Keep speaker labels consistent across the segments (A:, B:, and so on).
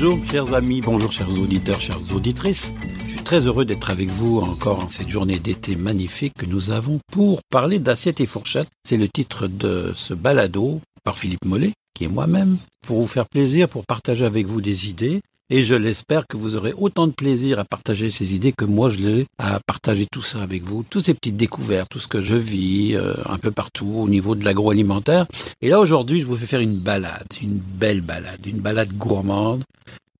A: Bonjour, chers amis, bonjour, chers auditeurs, chères auditrices. Je suis très heureux d'être avec vous encore en cette journée d'été magnifique que nous avons pour parler d'assiettes et fourchettes. C'est le titre de ce balado par Philippe Mollet, qui est moi-même, pour vous faire plaisir, pour partager avec vous des idées et je l'espère que vous aurez autant de plaisir à partager ces idées que moi je l'ai à partager tout ça avec vous, toutes ces petites découvertes, tout ce que je vis euh, un peu partout au niveau de l'agroalimentaire. Et là aujourd'hui, je vous fais faire une balade, une belle balade, une balade gourmande,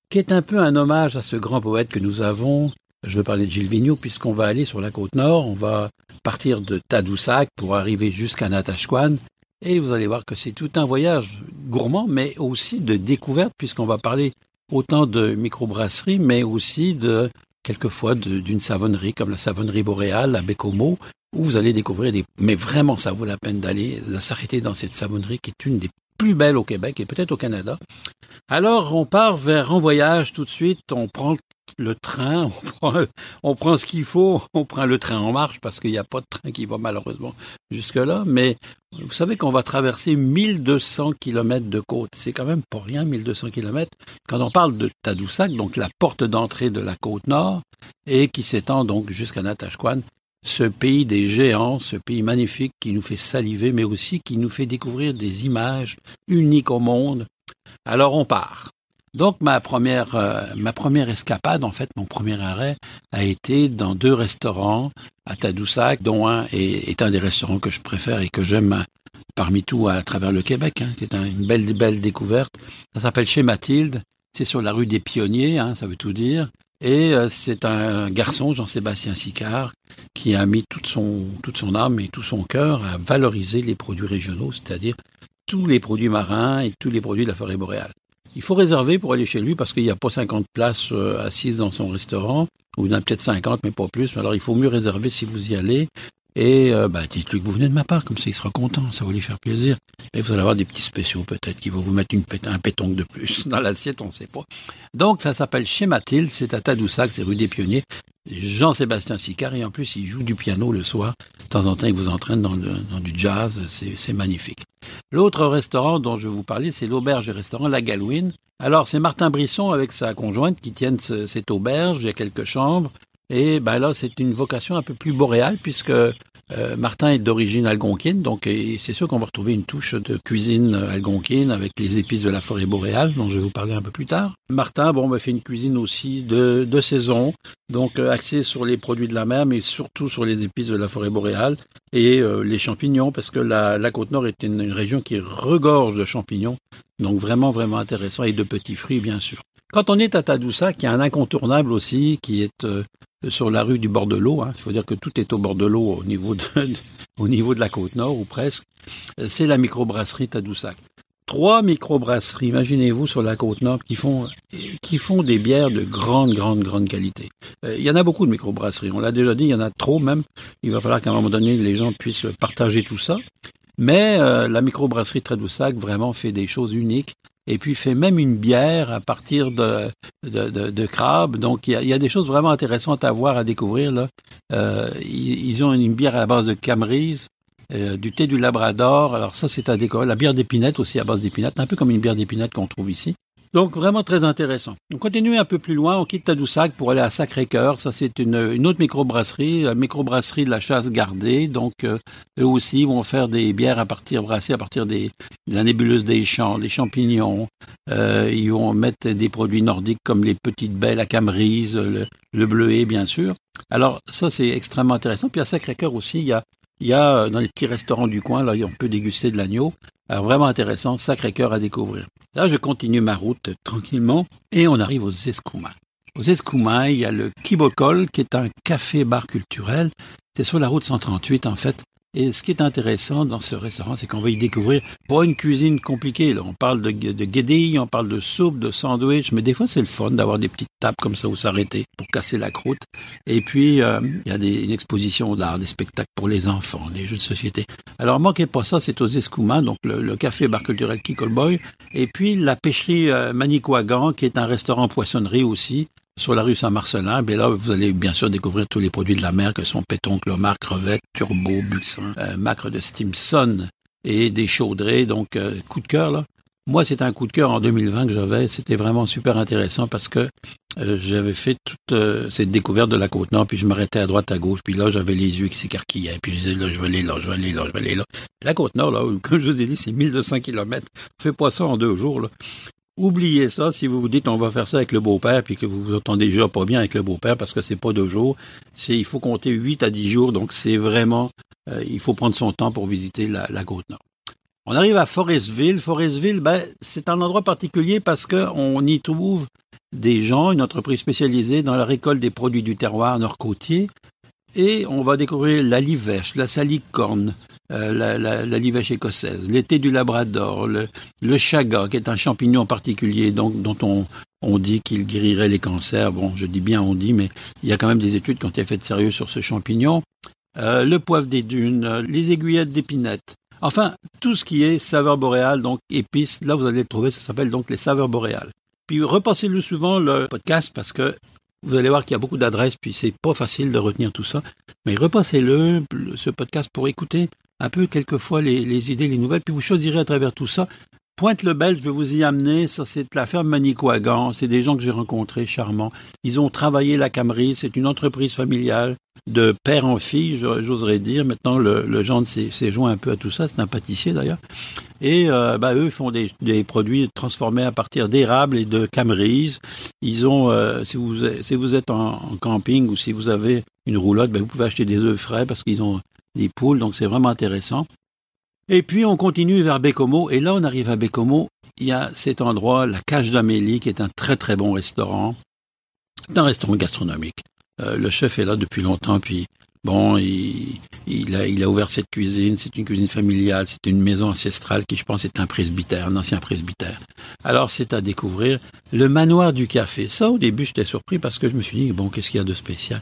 A: qui est un peu un hommage à ce grand poète que nous avons. Je veux parler de Gilles Vigneault puisqu'on va aller sur la côte nord, on va partir de Tadoussac pour arriver jusqu'à Natashquan et vous allez voir que c'est tout un voyage gourmand, mais aussi de découverte, puisqu'on va parler autant de microbrasserie, mais aussi de quelquefois d'une savonnerie comme la savonnerie boréale à Bécomo, où vous allez découvrir des... Mais vraiment, ça vaut la peine d'aller s'arrêter dans cette savonnerie qui est une des plus belles au Québec et peut-être au Canada. Alors, on part vers un voyage tout de suite. On prend le train, on prend, ce qu'il faut, on prend le train en marche parce qu'il n'y a pas de train qui va malheureusement jusque-là. Mais vous savez qu'on va traverser 1200 kilomètres de côte. C'est quand même pas rien, 1200 kilomètres. Quand on parle de Tadoussac, donc la porte d'entrée de la côte nord, et qui s'étend donc jusqu'à Natashquan, ce pays des géants, ce pays magnifique qui nous fait saliver, mais aussi qui nous fait découvrir des images uniques au monde. Alors on part. Donc ma première euh, ma première escapade en fait mon premier arrêt a été dans deux restaurants à Tadoussac dont un est, un des restaurants que je préfère et que j'aime parmi tout à travers le Québec hein, qui est une belle belle découverte. Ça s'appelle chez Mathilde, c'est sur la rue des Pionniers, hein, ça veut tout dire. Et euh, c'est un garçon, Jean-Sébastien Sicard, qui a mis toute son, toute son âme et tout son cœur à valoriser les produits régionaux, c'est-à-dire tous les produits marins et tous les produits de la forêt boréale. Il faut réserver pour aller chez lui parce qu'il n'y a pas 50 places euh, assises dans son restaurant, ou il en a peut-être 50, mais pas plus. Alors il faut mieux réserver si vous y allez. Et euh, bah, dites-lui que vous venez de ma part, comme ça il sera content, ça va lui faire plaisir. Et vous allez avoir des petits spéciaux peut-être qui vont vous mettre une un pétonque de plus dans l'assiette, on ne sait pas. Donc ça s'appelle Chez Mathilde, c'est à Tadoussac, c'est rue des Pionniers. Jean-Sébastien Sicard, et en plus il joue du piano le soir. De temps en temps il vous entraîne dans, du jazz, c'est magnifique. L'autre restaurant dont je vais vous parler, c'est l'auberge et restaurant La Galouine. Alors, c'est Martin Brisson avec sa conjointe qui tiennent cette auberge. Il y a quelques chambres. Et ben là, c'est une vocation un peu plus boréale puisque euh, Martin est d'origine algonquine, donc c'est sûr qu'on va retrouver une touche de cuisine algonquine avec les épices de la forêt boréale, dont je vais vous parler un peu plus tard. Martin, bon, ben, fait une cuisine aussi de, de saison, donc euh, axée sur les produits de la mer, mais surtout sur les épices de la forêt boréale et euh, les champignons, parce que la, la Côte-Nord est une, une région qui regorge de champignons, donc vraiment, vraiment intéressant, et de petits fruits, bien sûr. Quand on est à Tadoussac, il y a un incontournable aussi qui est euh, sur la rue du bord de l'eau. Hein. Il faut dire que tout est au bord de l'eau au niveau de, au niveau de la côte nord ou presque. C'est la microbrasserie Tadoussac. Trois microbrasseries, imaginez-vous, sur la côte nord qui font qui font des bières de grande, grande, grande qualité. Euh, il y en a beaucoup de microbrasseries. On l'a déjà dit, il y en a trop même. Il va falloir qu'à un moment donné, les gens puissent partager tout ça. Mais euh, la microbrasserie Tadoussac vraiment fait des choses uniques et puis fait même une bière à partir de, de, de, de crabes. Donc, il y, a, il y, a, des choses vraiment intéressantes à voir, à découvrir. Là. Euh, ils, ont une bière à la base de camerise, euh, du thé du Labrador. Alors ça, c'est à découvrir. La bière d'épinette aussi à base d'épinette, un peu comme une bière d'épinette qu'on trouve ici. Donc vraiment très intéressant. On continue un peu plus loin, on quitte Tadoussac pour aller à Sacré-Cœur. Ça c'est une, une, autre microbrasserie, la microbrasserie de la chasse gardée. Donc euh, eux aussi vont faire des bières à partir brassées à partir des de la nébuleuse des champs, des champignons. Euh, ils vont mettre des produits nordiques comme les petites belles à camerise, le, le bleuet bien sûr. Alors ça c'est extrêmement intéressant. Puis à Sacré-Cœur aussi il y a il y a euh, dans les petits restaurants du coin, là, on peut déguster de l'agneau. Alors vraiment intéressant, sacré cœur à découvrir. Là, je continue ma route tranquillement et on arrive aux Escoumins. Aux Escoumins, il y a le Kibokol, qui est un café-bar culturel. C'est sur la route 138, en fait. Et ce qui est intéressant dans ce restaurant, c'est qu'on va y découvrir pas une cuisine compliquée. On parle de, de on parle de soupe, de sandwich, mais des fois c'est le fun d'avoir des petites tables comme ça où s'arrêter pour casser la croûte. Et puis euh, il y a des, une exposition d'art, des spectacles pour les enfants, des jeux de société. Alors manquez pas ça, c'est aux Escoumins, donc le, café bar culturel Kikolboy, et puis la pêcherie euh, Manicouagan, qui est un restaurant poissonnerie aussi, sur la rue Saint-Marcelin, ben là, vous allez bien sûr découvrir tous les produits de la mer que sont péton, clomar, crevette, turbo, buxin, euh, macre de Stimson et des chaudrées. Donc, euh, coup de cœur, là. Moi, c'était un coup de cœur en 2020 que j'avais. C'était vraiment super intéressant parce que euh, j'avais fait toute euh, cette découverte de la côte nord, puis je m'arrêtais à droite, à gauche, puis là, j'avais les yeux qui s'écarquillaient, puis je disais, là, je vais aller là, je vais aller là, je. La côte nord, là, comme je vous ai dit, c'est 1200 kilomètres. On fait pas ça en deux jours, là. Oubliez ça si vous vous dites on va faire ça avec le beau-père puis que vous vous entendez déjà pas bien avec le beau-père parce que c'est pas deux jours. C'est il faut compter 8 à 10 jours donc c'est vraiment euh, il faut prendre son temps pour visiter la, la côte nord. On arrive à Forestville. Forestville, ben, c'est un endroit particulier parce qu'on y trouve des gens, une entreprise spécialisée dans la récolte des produits du terroir nord-côtier. Et on va découvrir la livèche, la salicorne, euh, la, la, la, livèche écossaise, l'été du Labrador, le, le chaga, qui est un champignon particulier donc, dont on, on dit qu'il guérirait les cancers. Bon, je dis bien on dit, mais il y a quand même des études qui ont été faites sérieux sur ce champignon. Euh, le poivre des dunes, les aiguillettes d'épinette. Enfin, tout ce qui est saveur boréale, donc épices, là vous allez le trouver, ça s'appelle donc les saveurs boréales. Puis repassez-le souvent le podcast parce que vous allez voir qu'il y a beaucoup d'adresses, puis c'est pas facile de retenir tout ça. Mais repassez-le, ce podcast, pour écouter un peu quelquefois les, les, idées, les nouvelles, puis vous choisirez à travers tout ça. Pointe-le-Bel, je vais vous y amener. Ça, c'est la ferme Manicouagan. C'est des gens que j'ai rencontrés, charmants. Ils ont travaillé la Camerie. C'est une entreprise familiale de père en fille, j'oserais dire. Maintenant, le, le gendre s'est joint un peu à tout ça. C'est un pâtissier, d'ailleurs. Et euh, bah, eux font des, produits transformés à partir d'érable et de camerise. Ils ont, euh, si, vous, si vous êtes en, en, camping ou si vous avez une roulotte, bah, vous pouvez acheter des œufs frais parce qu'ils ont des poules, donc c'est vraiment intéressant. Et puis on continue vers Bécomo, et là on arrive à Bécomo, il y a cet endroit, la Cage d'Amélie, qui est un très très bon restaurant. Un restaurant gastronomique. Euh, le chef est là depuis longtemps, puis Bon, il, il, a, il a ouvert cette cuisine, c'est une cuisine familiale, c'est une maison ancestrale qui, je pense, est un presbytère, un ancien presbytère. Alors, c'est à découvrir le manoir du café. Ça, au début, j'étais surpris parce que je me suis dit, bon, qu'est-ce qu'il y a de spécial?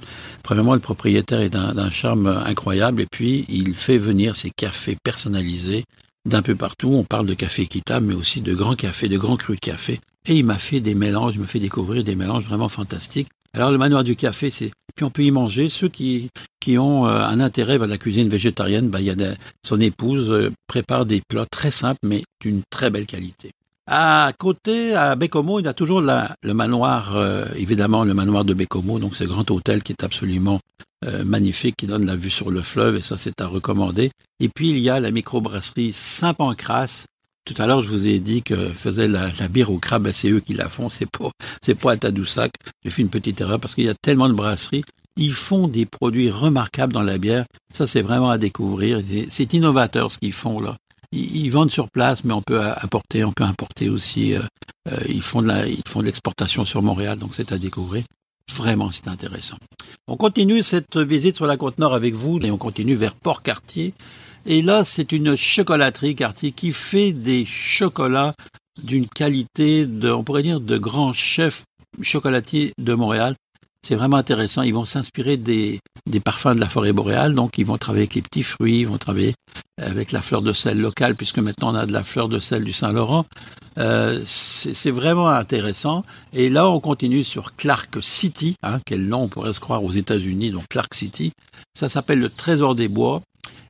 A: Premièrement, le propriétaire est d'un charme incroyable et puis il fait venir ses cafés personnalisés d'un peu partout. On parle de café équitable, mais aussi de grands cafés, de grands crus de café. Et il m'a fait des mélanges, il m'a fait découvrir des mélanges vraiment fantastiques. Alors le manoir du café, c'est puis on peut y manger. Ceux qui qui ont euh, un intérêt vers la cuisine végétarienne, bah, il y a son épouse euh, prépare des plats très simples mais d'une très belle qualité. À côté, à Bécomo, il y a toujours le manoir, euh, évidemment le manoir de Bécomo, donc ce grand hôtel qui est absolument magnifique, qui donne la vue sur le fleuve, et ça c'est à recommander. Et puis il y a la microbrasserie Saint-Pancras, tout à l'heure, je vous ai dit que faisait la, la bière au crabe, c'est eux qui la font, c'est pas, c'est pas à Tadoussac. J'ai fait une petite erreur parce qu'il y a tellement de brasseries. Ils font des produits remarquables dans la bière. Ça, c'est vraiment à découvrir. C'est innovateur ce qu'ils font là. Ils, vendent sur place, mais on peut apporter, on peut importer aussi. Euh, euh, ils font de la, ils font de l'exportation sur Montréal, donc c'est à découvrir. Vraiment, c'est intéressant. On continue cette visite sur la côte nord avec vous et on continue vers Port-Cartier. Et là, c'est une chocolaterie Cartier qui fait des chocolats d'une qualité de, on pourrait dire, de grands chefs chocolatiers de Montréal. C'est vraiment intéressant. Ils vont s'inspirer des, des parfums de la forêt boréale. Donc, ils vont travailler avec les petits fruits, ils vont travailler avec la fleur de sel locale, puisque maintenant on a de la fleur de sel du Saint-Laurent. Euh, c'est vraiment intéressant. Et là, on continue sur Clark City. Hein, quel nom on pourrait se croire aux États-Unis, donc Clark City. Ça s'appelle le Trésor des Bois.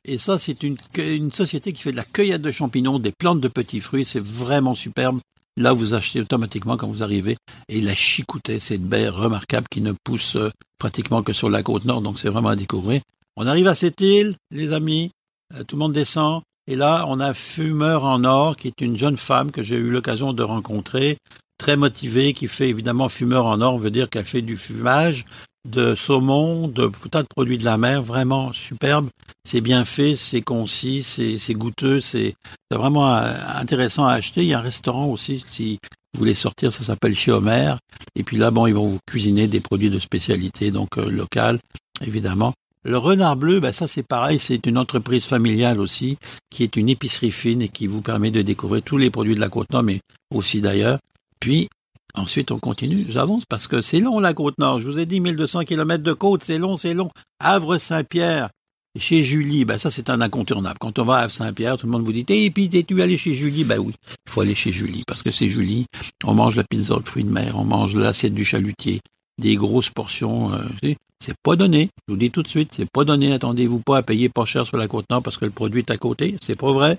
A: Et ça, c'est une, une société qui fait de la cueillette de champignons, des plantes de petits fruits. C'est vraiment superbe. Là, vous achetez automatiquement quand vous arrivez. Et la chicoutée, cette baie remarquable qui ne pousse euh, pratiquement que sur la côte nord. Donc, c'est vraiment à découvrir. On arrive à cette île, les amis. Euh, tout le monde descend. Et là, on a Fumeur en Or, qui est une jeune femme que j'ai eu l'occasion de rencontrer, très motivée, qui fait évidemment Fumeur en Or, veut dire qu'elle fait du fumage, de saumon, de tas de produits de la mer, vraiment superbe. C'est bien fait, c'est concis, c'est goûteux, c'est vraiment euh, intéressant à acheter. Il y a un restaurant aussi, si vous voulez sortir, ça s'appelle chez Homer. Et puis là, bon, ils vont vous cuisiner des produits de spécialité, donc euh, local, évidemment. Le renard bleu, ben ça c'est pareil, c'est une entreprise familiale aussi, qui est une épicerie fine et qui vous permet de découvrir tous les produits de la côte nord, mais aussi d'ailleurs. Puis ensuite on continue, j'avance parce que c'est long la côte nord. Je vous ai dit 1200 km de côte, c'est long, c'est long. Havre-Saint-Pierre, chez Julie, ben ça c'est un incontournable. Quand on va à Havre-Saint-Pierre, tout le monde vous dit Et puis t'es-tu allé chez Julie? Ben oui, il faut aller chez Julie parce que c'est Julie. On mange la pizza de fruits de mer, on mange l'assiette du chalutier, des grosses portions. Euh, c'est pas donné. Je vous dis tout de suite, c'est pas donné. Attendez-vous pas à payer pas cher sur la côte nord parce que le produit est à côté. C'est pas vrai.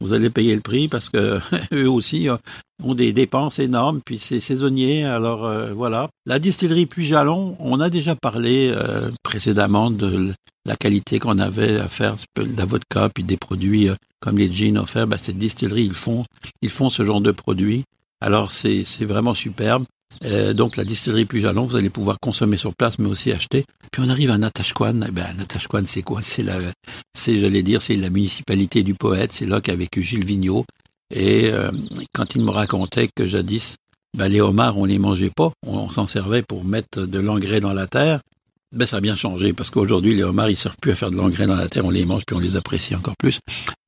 A: Vous allez payer le prix parce que eux aussi euh, ont des dépenses énormes, puis c'est saisonnier. Alors euh, voilà. La distillerie Puy-Jalon, on a déjà parlé euh, précédemment de la qualité qu'on avait à faire de la vodka, puis des produits comme les jeans offerts. Ben, cette distillerie, ils font, ils font ce genre de produits. Alors c'est vraiment superbe. Euh, donc la distillerie Pujalon, vous allez pouvoir consommer sur place, mais aussi acheter. Puis on arrive à Natashquan. Eh ben, Natashquan, c'est quoi? C'est la, c'est, j'allais dire, c'est la municipalité du poète. C'est là qu'a vécu Gilles Vigneault. Et euh, quand il me racontait que jadis, ben, les homards, on les mangeait pas, on, s'en servait pour mettre de l'engrais dans la terre. Ben, ça a bien changé parce qu'aujourd'hui, les homards, ils servent plus à faire de l'engrais dans la terre, on les mange puis on les apprécie encore plus.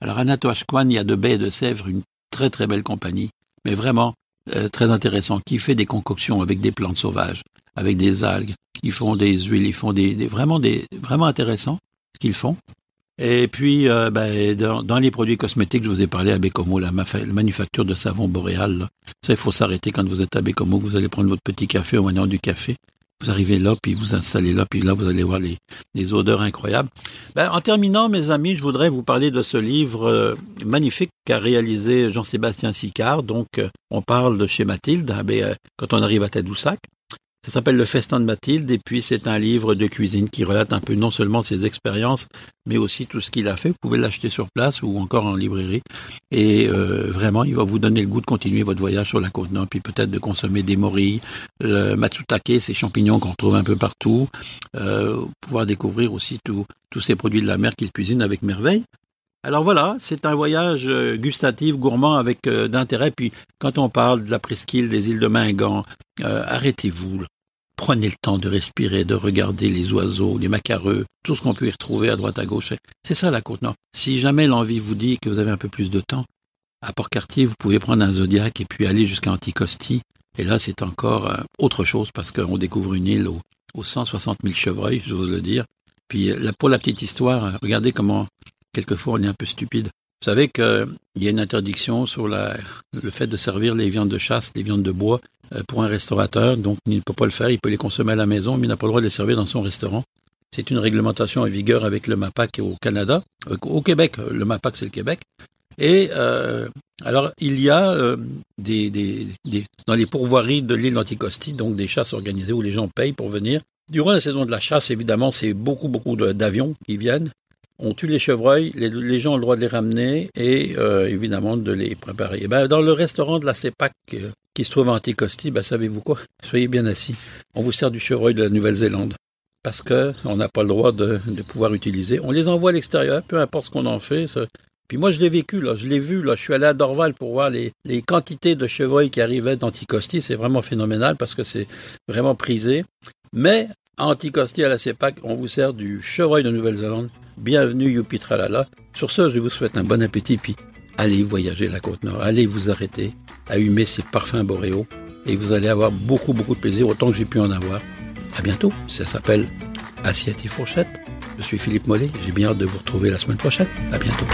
A: Alors à Natashquan, il y a de baies de Sèvres, une très très belle compagnie. Mais vraiment, euh, très intéressant, qui fait des concoctions avec des plantes sauvages, avec des algues, ils font des huiles, ils font des, vraiment des vraiment intéressant ce qu'ils font. Et puis, euh, ben, dans, les produits cosmétiques, je vous ai parlé à Bécomo, la, manufacture de savon boréal. Ça, il faut s'arrêter quand vous êtes à Bécomo, vous allez prendre votre petit café au moment du café. Vous arrivez là, puis vous installez là, puis là, vous allez voir les, les odeurs incroyables. Ben, en terminant, mes amis, je voudrais vous parler de ce livre euh, magnifique qu'a réalisé Jean-Sébastien Sicard. Donc, euh, on parle de chez Mathilde, ah, ben, euh, quand on arrive à Tadoussac. Ça s'appelle Le Festin de Mathilde et puis c'est un livre de cuisine qui relate un peu non seulement ses expériences, mais aussi tout ce qu'il a fait. Vous pouvez l'acheter sur place ou encore en librairie. Et euh, vraiment, il va vous donner le goût de continuer votre voyage sur la côte nord, puis peut-être de consommer des morilles, le matsutake, ces champignons qu'on trouve un peu partout. Euh, pouvoir découvrir aussi tous ces produits de la mer qu'il cuisine avec merveille. Alors voilà, c'est un voyage euh, gustatif, gourmand, avec d'intérêt. Puis quand on parle de la presqu'île des îles de Mingan, arrêtez-vous. Prenez le temps de respirer, de regarder les oiseaux, les macareux, tout ce qu'on peut y retrouver à droite à gauche. C'est ça la côte nord. Si jamais l'envie vous dit que vous avez un peu plus de temps, à Port-Cartier, vous pouvez prendre un Zodiac et puis aller jusqu'à Anticosti. Et là, c'est encore euh, autre chose parce qu'on découvre une île aux, 160 000 chevreuils, j'ose le dire. Puis euh, pour la petite histoire, regardez comment quelquefois on est un peu stupide. Vous savez qu'il y a une interdiction sur le fait de servir les viandes de chasse, les viandes de bois euh, pour un restaurateur, donc il ne peut pas le faire, il peut les consommer à la maison, mais il n'a pas le droit de les servir dans son restaurant. C'est une réglementation en vigueur avec le MAPAC au Canada. Euh, au Québec, le MAPAC c'est le Québec. Et euh, alors il y a dans les pourvoiries de l'île d'Anticosti, donc des chasses organisées où les gens payent pour venir. Durant la saison de la chasse, évidemment, c'est beaucoup beaucoup d'avions qui viennent on tue les chevreuils, les, gens ont le droit de les ramener et euh, évidemment de les préparer. Et ben, dans le restaurant de la CEPAC euh, qui se trouve à Anticosti, ben, savez-vous quoi? Soyez bien assis. On vous sert du chevreuil de la Nouvelle-Zélande parce que on n'a pas le droit de, pouvoir utiliser. On les envoie à l'extérieur, peu importe ce qu'on en fait. Puis moi, je l'ai vécu, là, je l'ai vu, là, je suis allé à Dorval pour voir les, les quantités de chevreuils qui arrivaient d'Anticosti. C'est vraiment phénoménal parce que c'est vraiment prisé. Mais Anticosti à la CEPAC, on vous sert du chevreuil de Nouvelle-Zélande. Bienvenue, youpi tralala. Sur ce, je vous souhaite un bon appétit, puis allez voyager la côte nord, allez vous arrêter à humer ces parfums boréaux, et vous allez avoir beaucoup, beaucoup de plaisir, autant que j'ai pu en avoir. À bientôt. Ça s'appelle Assiette et Fourchette. Je suis Philippe Mollet, j'ai bien hâte de vous retrouver la semaine prochaine. À bientôt.